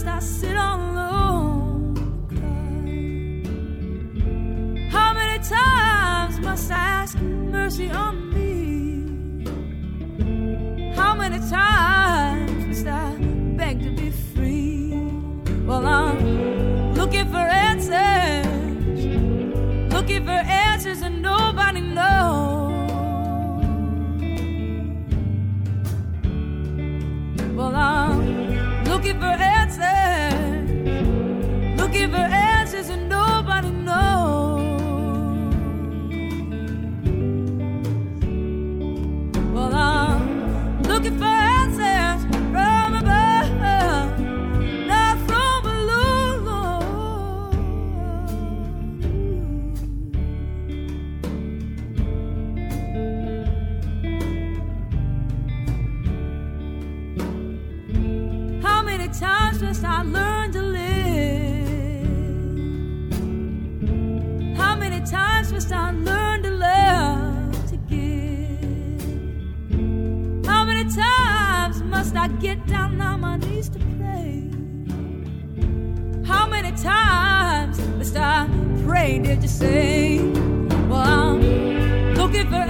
está sendo. must I get down on my knees to pray? How many times must I pray, did you say? Well, I'm looking for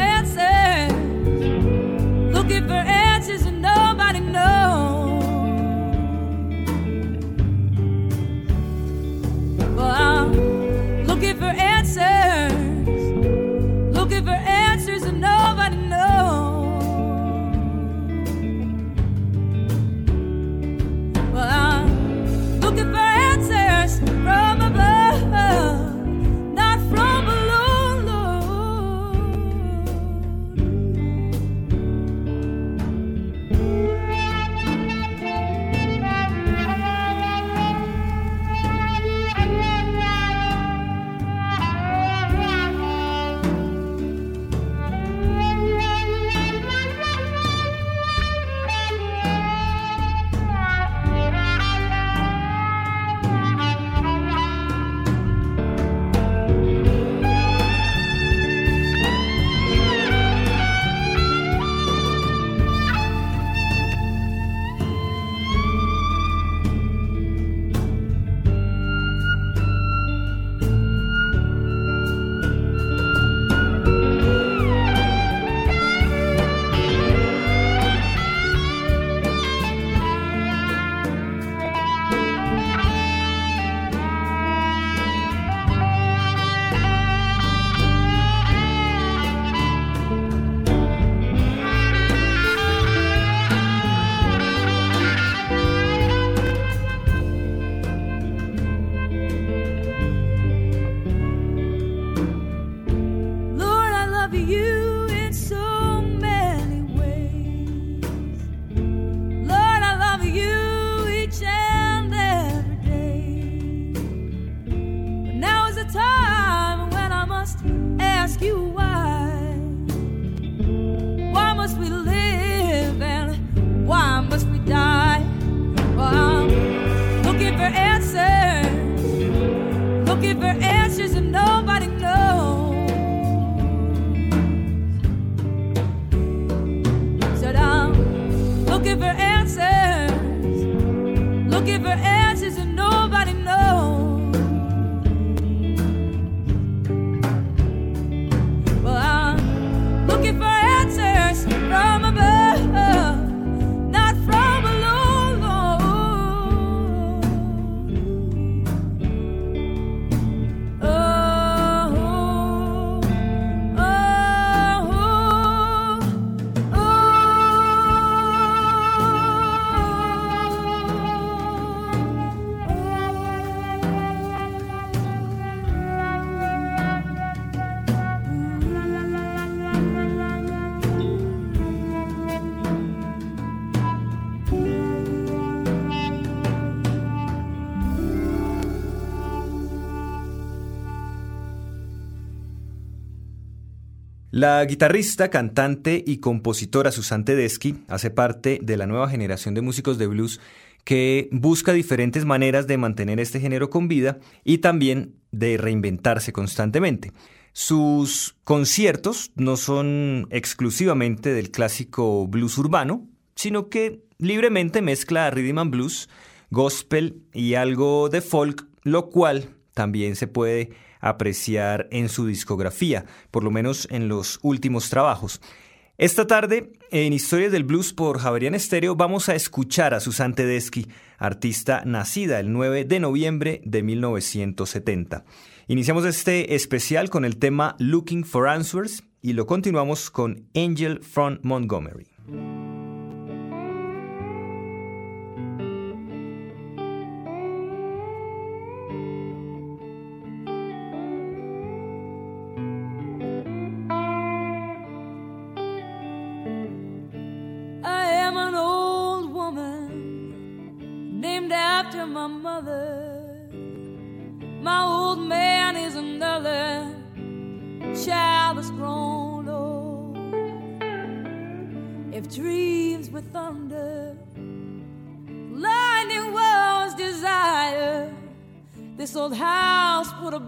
La guitarrista, cantante y compositora Susan Tedeschi hace parte de la nueva generación de músicos de blues que busca diferentes maneras de mantener este género con vida y también de reinventarse constantemente. Sus conciertos no son exclusivamente del clásico blues urbano, sino que libremente mezcla rhythm and blues, gospel y algo de folk, lo cual también se puede apreciar en su discografía, por lo menos en los últimos trabajos. Esta tarde, en Historias del Blues por Javerian Estéreo, vamos a escuchar a Susan Tedeschi, artista nacida el 9 de noviembre de 1970. Iniciamos este especial con el tema Looking for Answers y lo continuamos con Angel from Montgomery.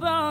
Way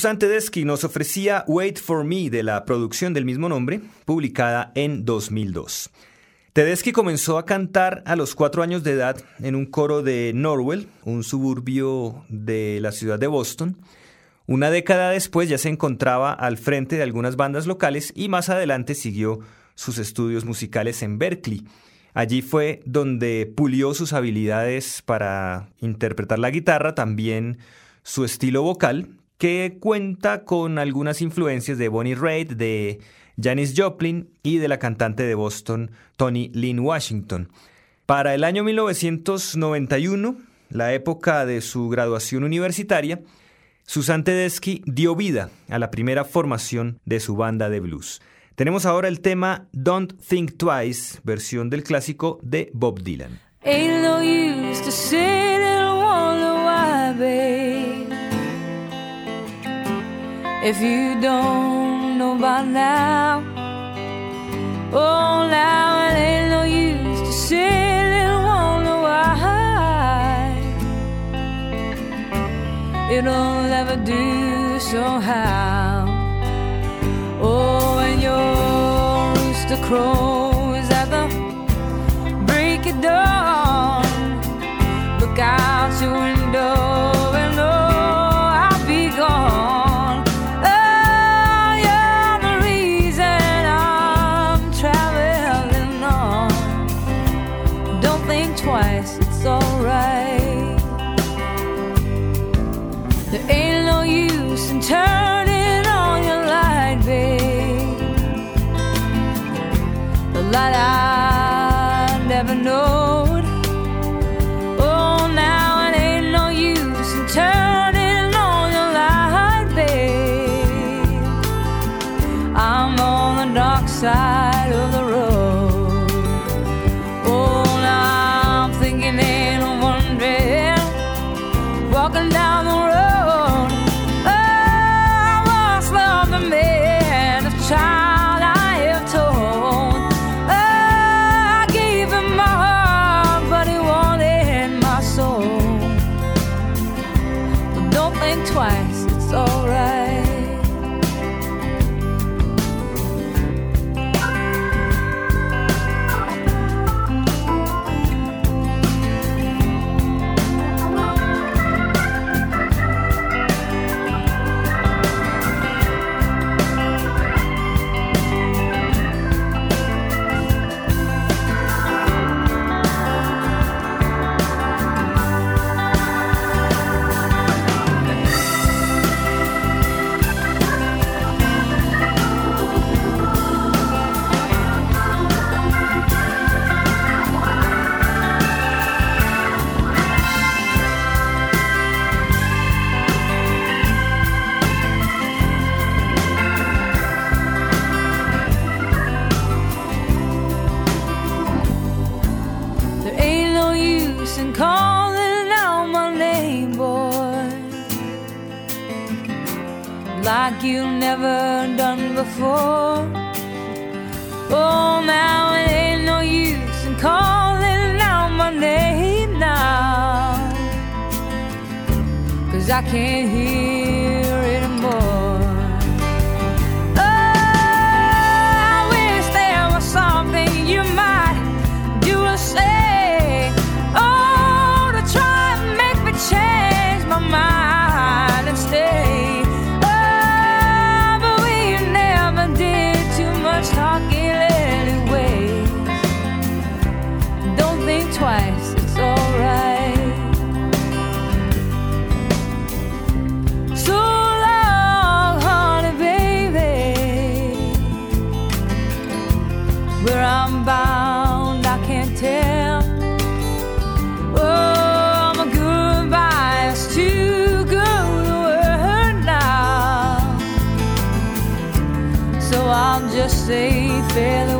Susan Tedeschi nos ofrecía Wait for Me de la producción del mismo nombre, publicada en 2002. Tedeschi comenzó a cantar a los cuatro años de edad en un coro de Norwell, un suburbio de la ciudad de Boston, Una década después ya se encontraba al frente de algunas bandas locales y más adelante siguió sus estudios musicales en Berkeley. Allí fue donde pulió sus habilidades para interpretar la guitarra, también su estilo vocal, que cuenta con algunas influencias de Bonnie Raitt, de Janis Joplin y de la cantante de Boston Tony Lynn Washington. Para el año 1991, la época de su graduación universitaria, Susan Tedeschi dio vida a la primera formación de su banda de blues. Tenemos ahora el tema Don't Think Twice, versión del clásico de Bob Dylan. Ain't no use to sit and. If you don't know by now, oh, now it ain't no use to sit and wonder why. It'll never do somehow. Oh, when your rooster crows at the break of dawn, look out your window think twice, it's alright. fail away.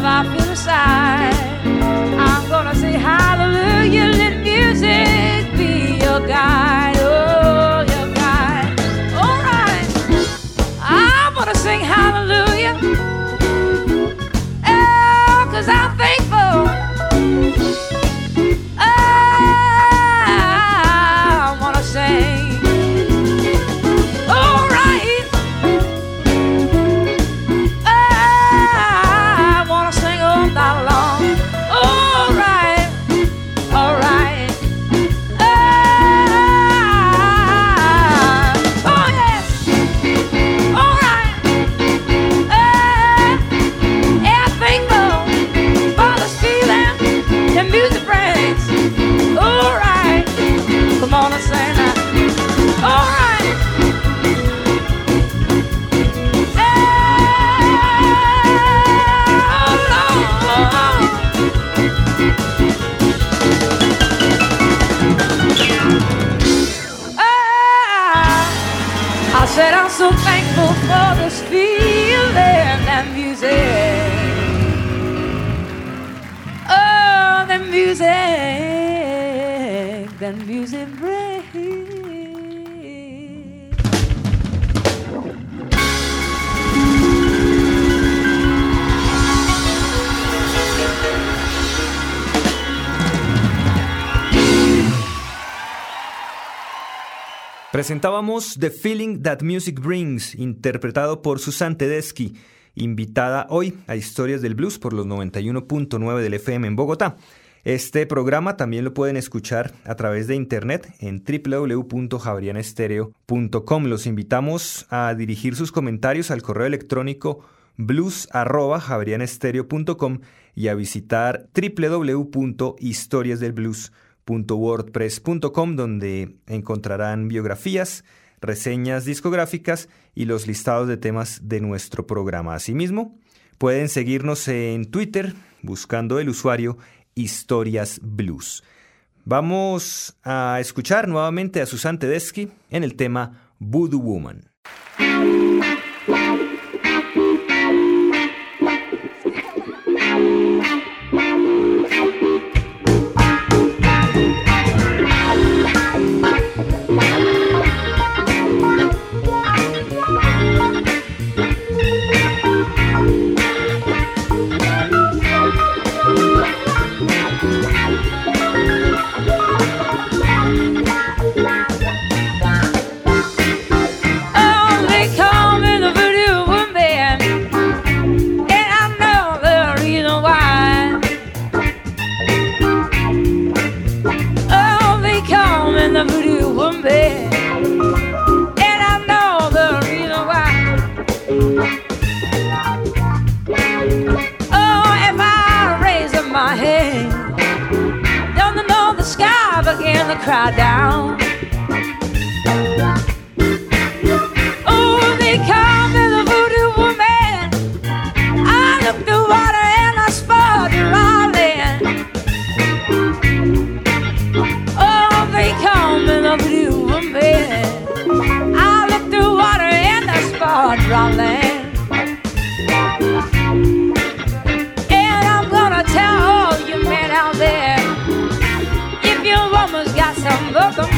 of our feel aside. I'm gonna say hallelujah, let music be your guide. Presentábamos The Feeling That Music Brings, interpretado por Susan Tedeschi, invitada hoy a Historias del Blues por los 91.9 del FM en Bogotá. Este programa también lo pueden escuchar a través de internet en www.javarianestereo.com. Los invitamos a dirigir sus comentarios al correo electrónico blues.javarianestereo.com y a visitar www.historiasdelblues.com www.historiasdelblues.wordpress.com donde encontrarán biografías, reseñas discográficas y los listados de temas de nuestro programa. Asimismo, pueden seguirnos en Twitter buscando el usuario Historias Blues. Vamos a escuchar nuevamente a Susan Tedeschi en el tema Voodoo Woman. Crowd down.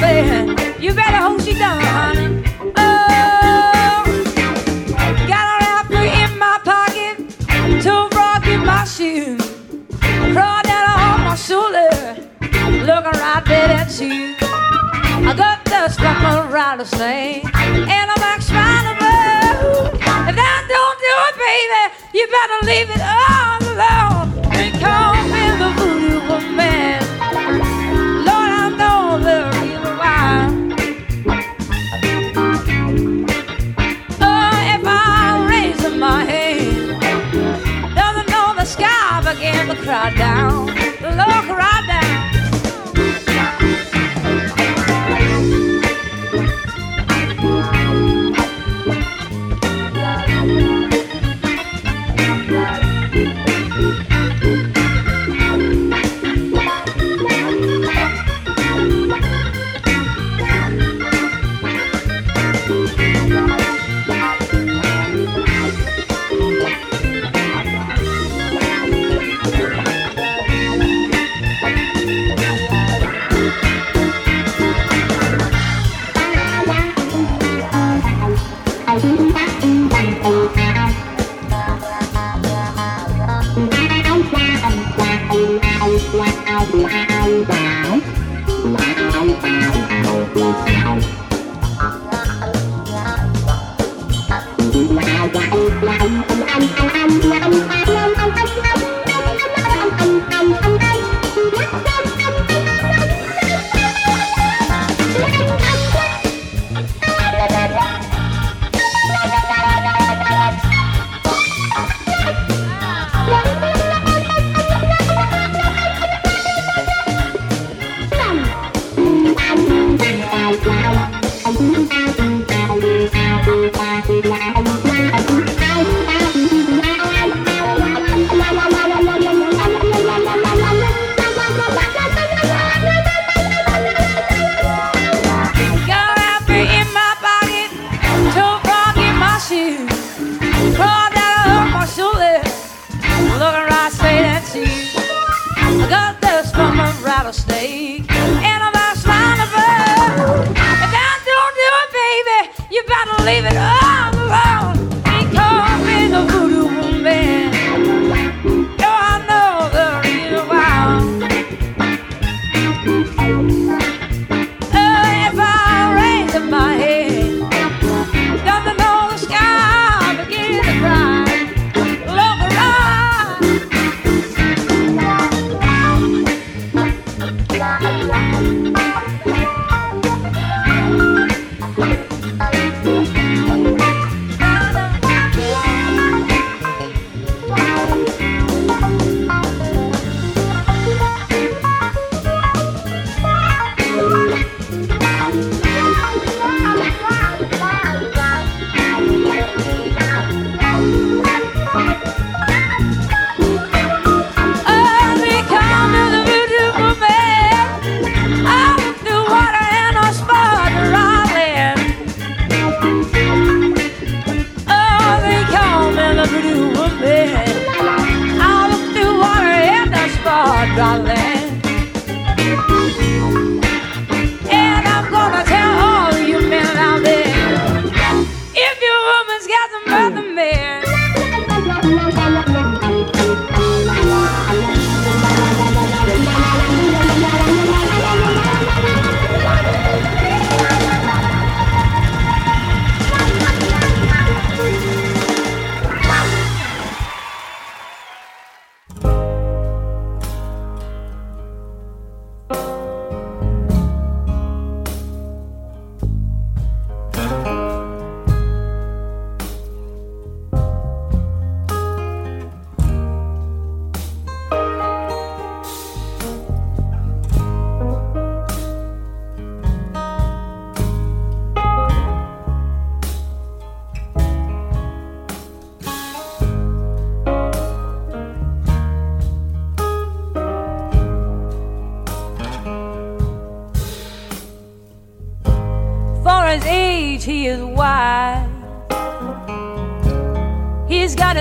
You better hope she done, honey. Oh, got in my pocket, two in my down on my shoulder, looking right dead at you. I got and I'm like. If don't do it, baby, you better leave it all alone. down.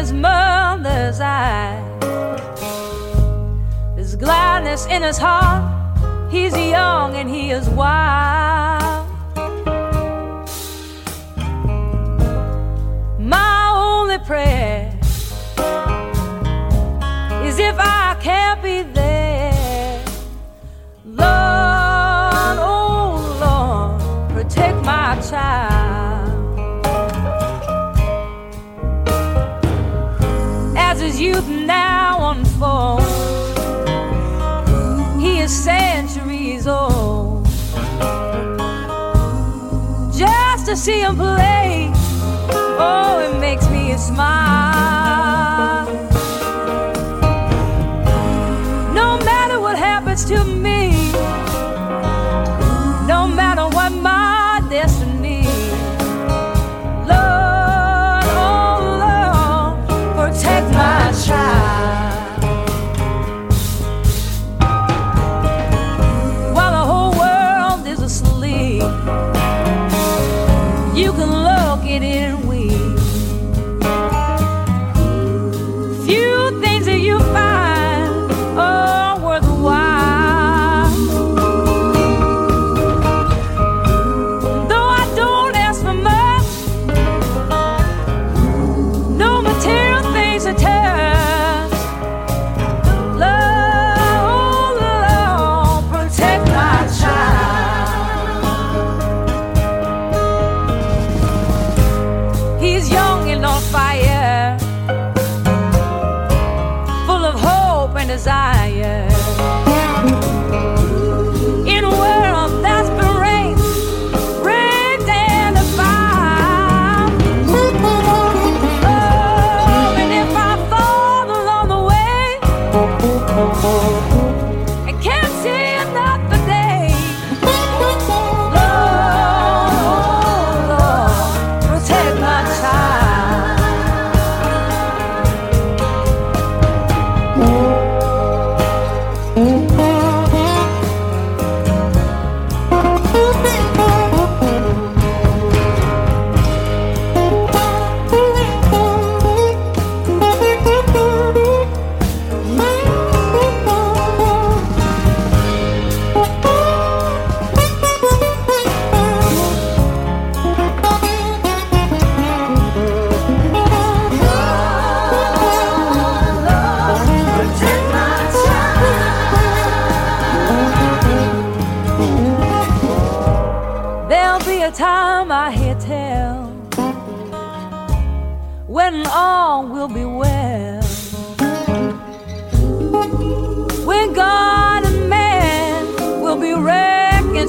His mother's eyes. There's gladness in his heart. He's young and he is wild. My only prayer smile.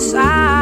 inside.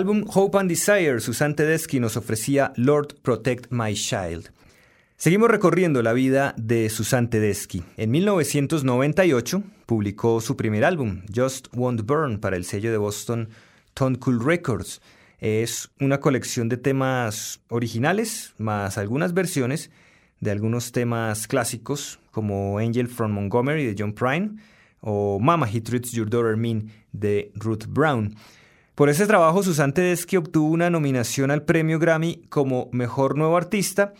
Álbum Hope and Desire, Susan Tedeschi nos ofrecía Lord Protect My Child. Seguimos recorriendo la vida de Susan Tedeschi. En 1998 publicó su primer álbum, Just Won't Burn, para el sello de Boston Tone Cool Records. Es una colección de temas originales, más algunas versiones de algunos temas clásicos, como Angel from Montgomery de John Prine o Mama He Treats Your Daughter Mean de Ruth Brown. Por ese trabajo, Susan Tedeschi obtuvo una nominación al premio Grammy como Mejor Nuevo Artista,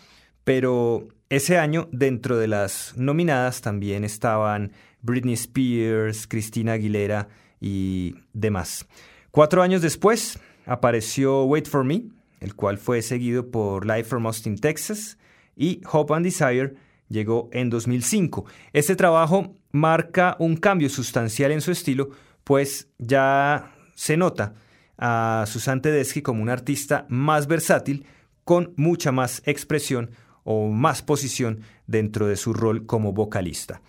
pero ese año dentro de las nominadas también estaban Britney Spears, Christina Aguilera y demás. Cuatro años después apareció Wait for Me, el cual fue seguido por Live from Austin, Texas, y Hope and Desire llegó en 2005. Este trabajo marca un cambio sustancial en su estilo, pues ya se nota a Susan Tedeschi como un artista más versátil, con mucha más expresión o más posición dentro de su rol como vocalista.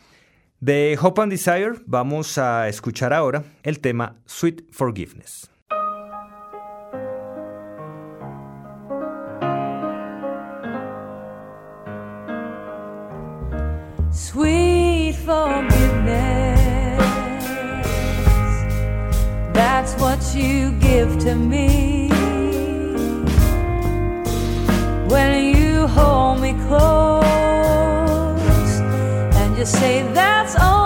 De Hope and Desire vamos a escuchar ahora el tema. Sweet forgiveness, that's what you give to me when you hold me close and you say that's all.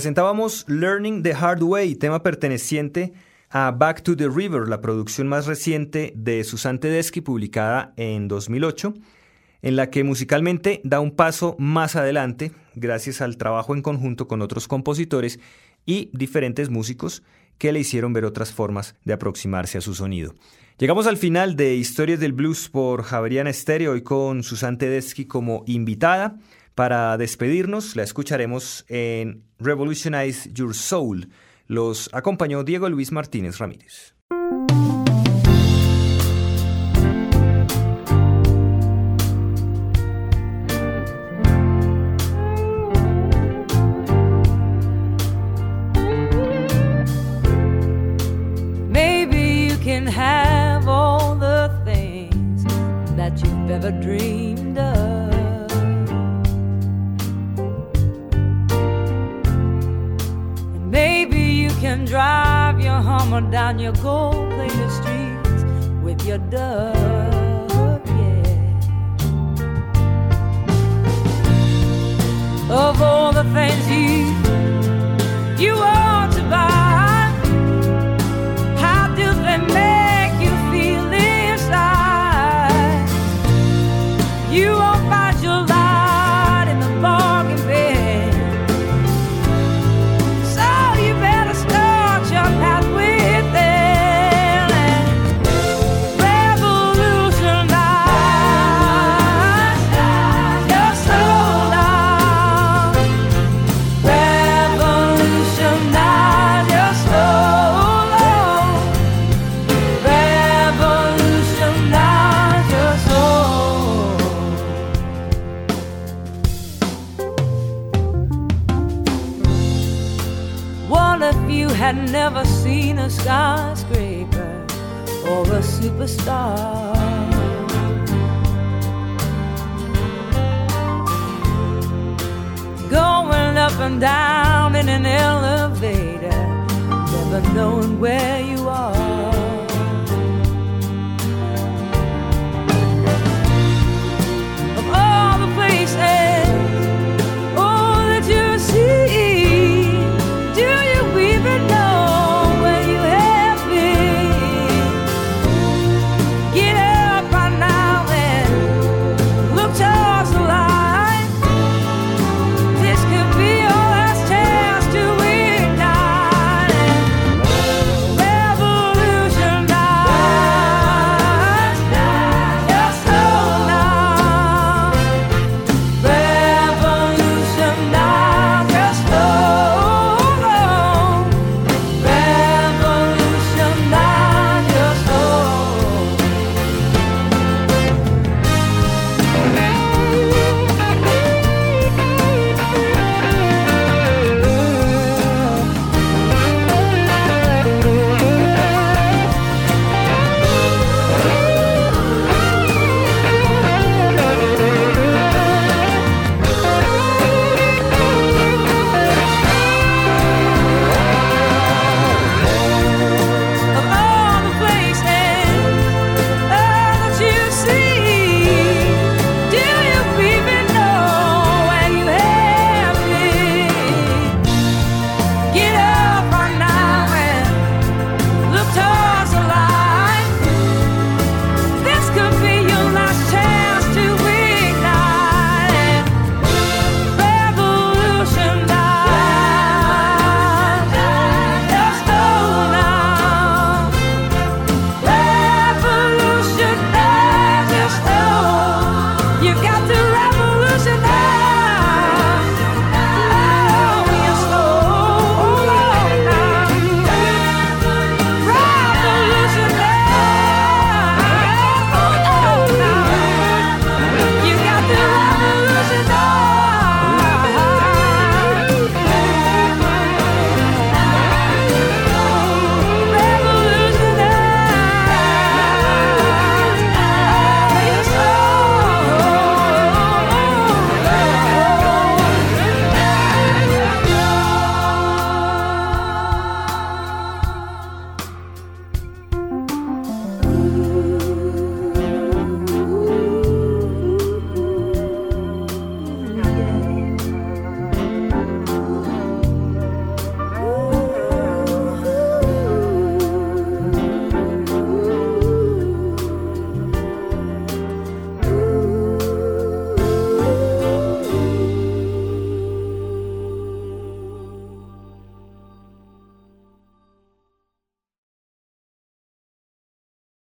Presentábamos Learning the Hard Way, tema perteneciente a Back to the River, la producción más reciente de Susan Tedeschi, publicada en 2008, en la que musicalmente da un paso más adelante gracias al trabajo en conjunto con otros compositores y diferentes músicos que le hicieron ver otras formas de aproximarse a su sonido. Llegamos al final de Historias del Blues por Javeriana Estéreo, hoy con Susan Tedeschi como invitada. Para despedirnos, la escucharemos en Revolutionize Your Soul. Los acompañó Diego Luis Martínez Ramírez. if you had never seen a skyscraper or a superstar. Going up and down in an elevator, never knowing where you are. Of all the places.